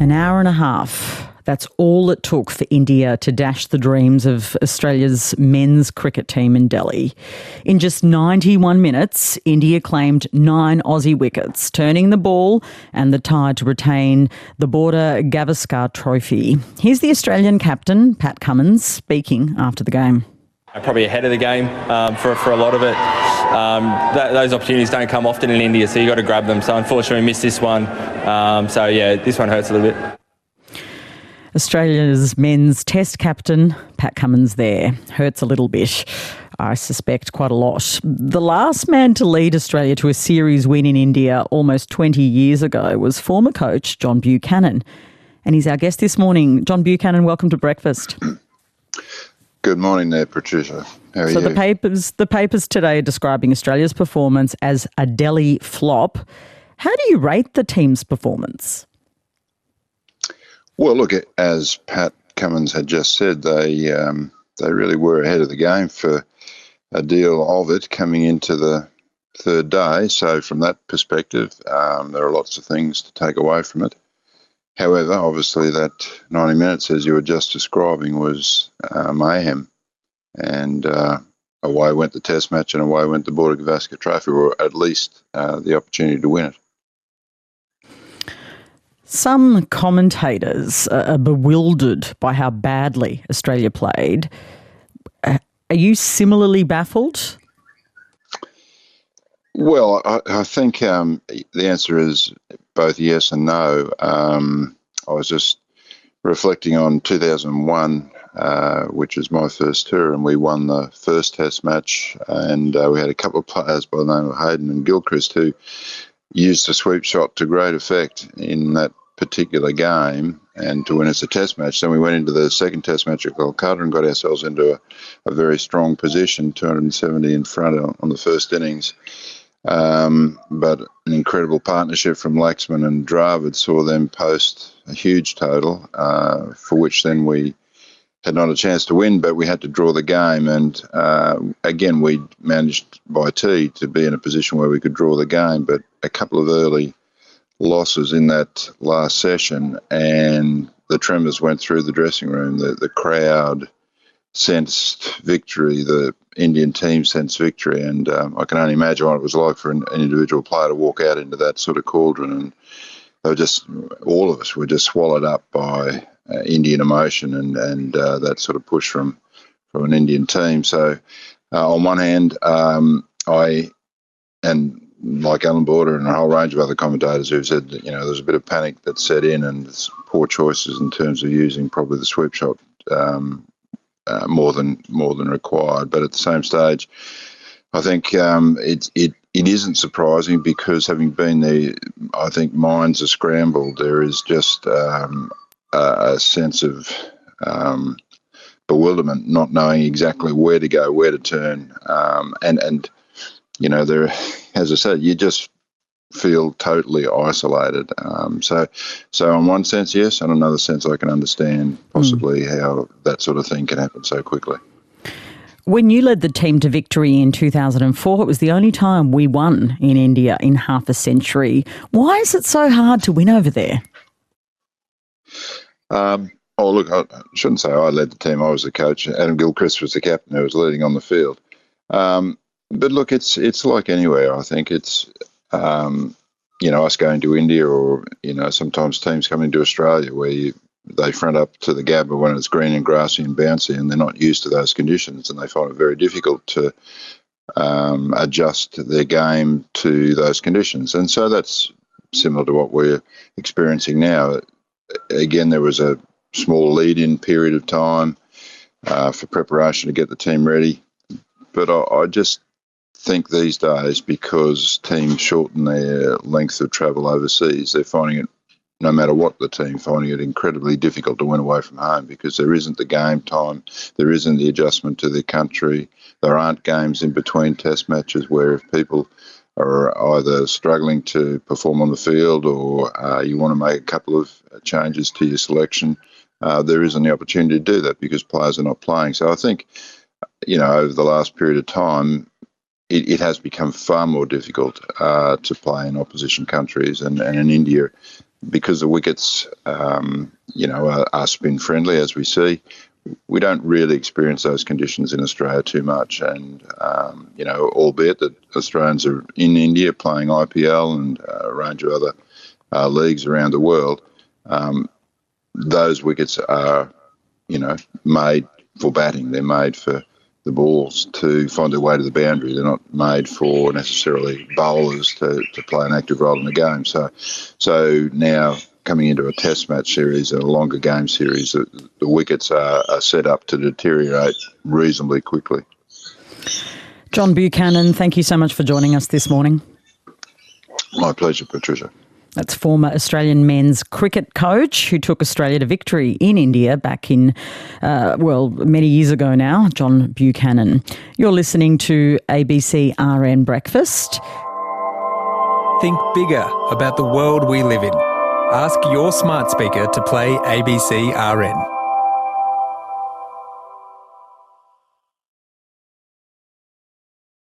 An hour and a half. That's all it took for India to dash the dreams of Australia's men's cricket team in Delhi. In just 91 minutes, India claimed nine Aussie wickets, turning the ball and the tide to retain the Border Gavaskar Trophy. Here's the Australian captain, Pat Cummins, speaking after the game. Probably ahead of the game um, for, for a lot of it. Um, that, those opportunities don't come often in India, so you've got to grab them. So unfortunately, we missed this one. Um, so yeah, this one hurts a little bit. Australia's men's test captain, Pat Cummins, there. Hurts a little bit. I suspect quite a lot. The last man to lead Australia to a series win in India almost 20 years ago was former coach John Buchanan. And he's our guest this morning. John Buchanan, welcome to breakfast. Good morning there, Patricia. How are so you? the papers the papers today are describing Australia's performance as a Delhi flop. How do you rate the team's performance? Well, look, as Pat Cummins had just said, they um, they really were ahead of the game for a deal of it coming into the third day. So, from that perspective, um, there are lots of things to take away from it. However, obviously, that 90 minutes, as you were just describing, was uh, mayhem. And uh, away went the test match and away went the Border Gavaskar Trophy, or at least uh, the opportunity to win it. Some commentators are bewildered by how badly Australia played. Are you similarly baffled? Well, I, I think um, the answer is both yes and no. Um, I was just reflecting on 2001, uh, which was my first tour, and we won the first Test match, and uh, we had a couple of players by the name of Hayden and Gilchrist who used the sweep shot to great effect in that particular game and to win us a test match. Then we went into the second test match at Kolkata and got ourselves into a, a very strong position, 270 in front on, on the first innings. Um, but an incredible partnership from Laxman and Dravid saw them post a huge total, uh, for which then we had not a chance to win, but we had to draw the game. And uh, again, we managed by T to be in a position where we could draw the game, but a couple of early losses in that last session, and the tremors went through the dressing room. The, the crowd sensed victory, the Indian team sensed victory, and um, I can only imagine what it was like for an, an, individual player to walk out into that sort of cauldron. And they were just, all of us were just swallowed up by uh, Indian emotion and, and uh, that sort of push from, from an Indian team. So, uh, on one hand, um, I, and like Alan Border and a whole range of other commentators who've said that, you know, there's a bit of panic that set in and poor choices in terms of using probably the sweep shot um, uh, more than more than required. But at the same stage, I think um, it it it isn't surprising because having been there, I think minds are scrambled. There is just um, a, a, sense of um, bewilderment, not knowing exactly where to go, where to turn, um, and and you know there, as I said, you just feel totally isolated. Um, so, so in one sense, yes, in another sense, I can understand possibly mm. how that sort of thing can happen so quickly. When you led the team to victory in 2004, it was the only time we won in India in half a century. Why is it so hard to win over there? Um, oh, look, I shouldn't say I led the team. I was the coach. Adam Gilchrist was the captain who was leading on the field. Um, but look, it's it's like anywhere. I think it's um, you know, us going to India or, you know, sometimes teams coming to Australia where you, they front up to the Gabba when it's green and grassy and bouncy and they're not used to those conditions and they find it very difficult to um, adjust their game to those conditions. And so that's similar to what we're experiencing now. Again, there was a small lead in period of time uh, for preparation to get the team ready. But I, I just think these days because teams shorten their length of travel overseas, they're finding it, no matter what the team, finding it incredibly difficult to win away from home because there isn't the game time, there isn't the adjustment to the country, there aren't games in between test matches where if people are either struggling to perform on the field or uh, you want to make a couple of changes to your selection, uh, there isn't the opportunity to do that because players are not playing. So I think, you know, over the last period of time, it, it has become far more difficult uh, to play in opposition countries. And, and in India, because the wickets, um, you know, are, are spin friendly as we see, we don't really experience those conditions in Australia too much. And, um, you know, albeit that Australians are in India playing IPL and a range of other uh, leagues around the world, um, those wickets are, you know, made for batting. They're made for the balls to find their way to the boundary. They're not made for necessarily bowlers to, to play an active role in the game. So, so now coming into a test match series and a longer game series, the, the wickets are, are set up to deteriorate reasonably quickly. John Buchanan, thank you so much for joining us this morning. My pleasure, Patricia. That's former Australian men's cricket coach who took Australia to victory in India back in, uh, well, many years ago now, John Buchanan. You're listening to ABC RN Breakfast. Think bigger about the world we live in. Ask your smart speaker to play ABC RN.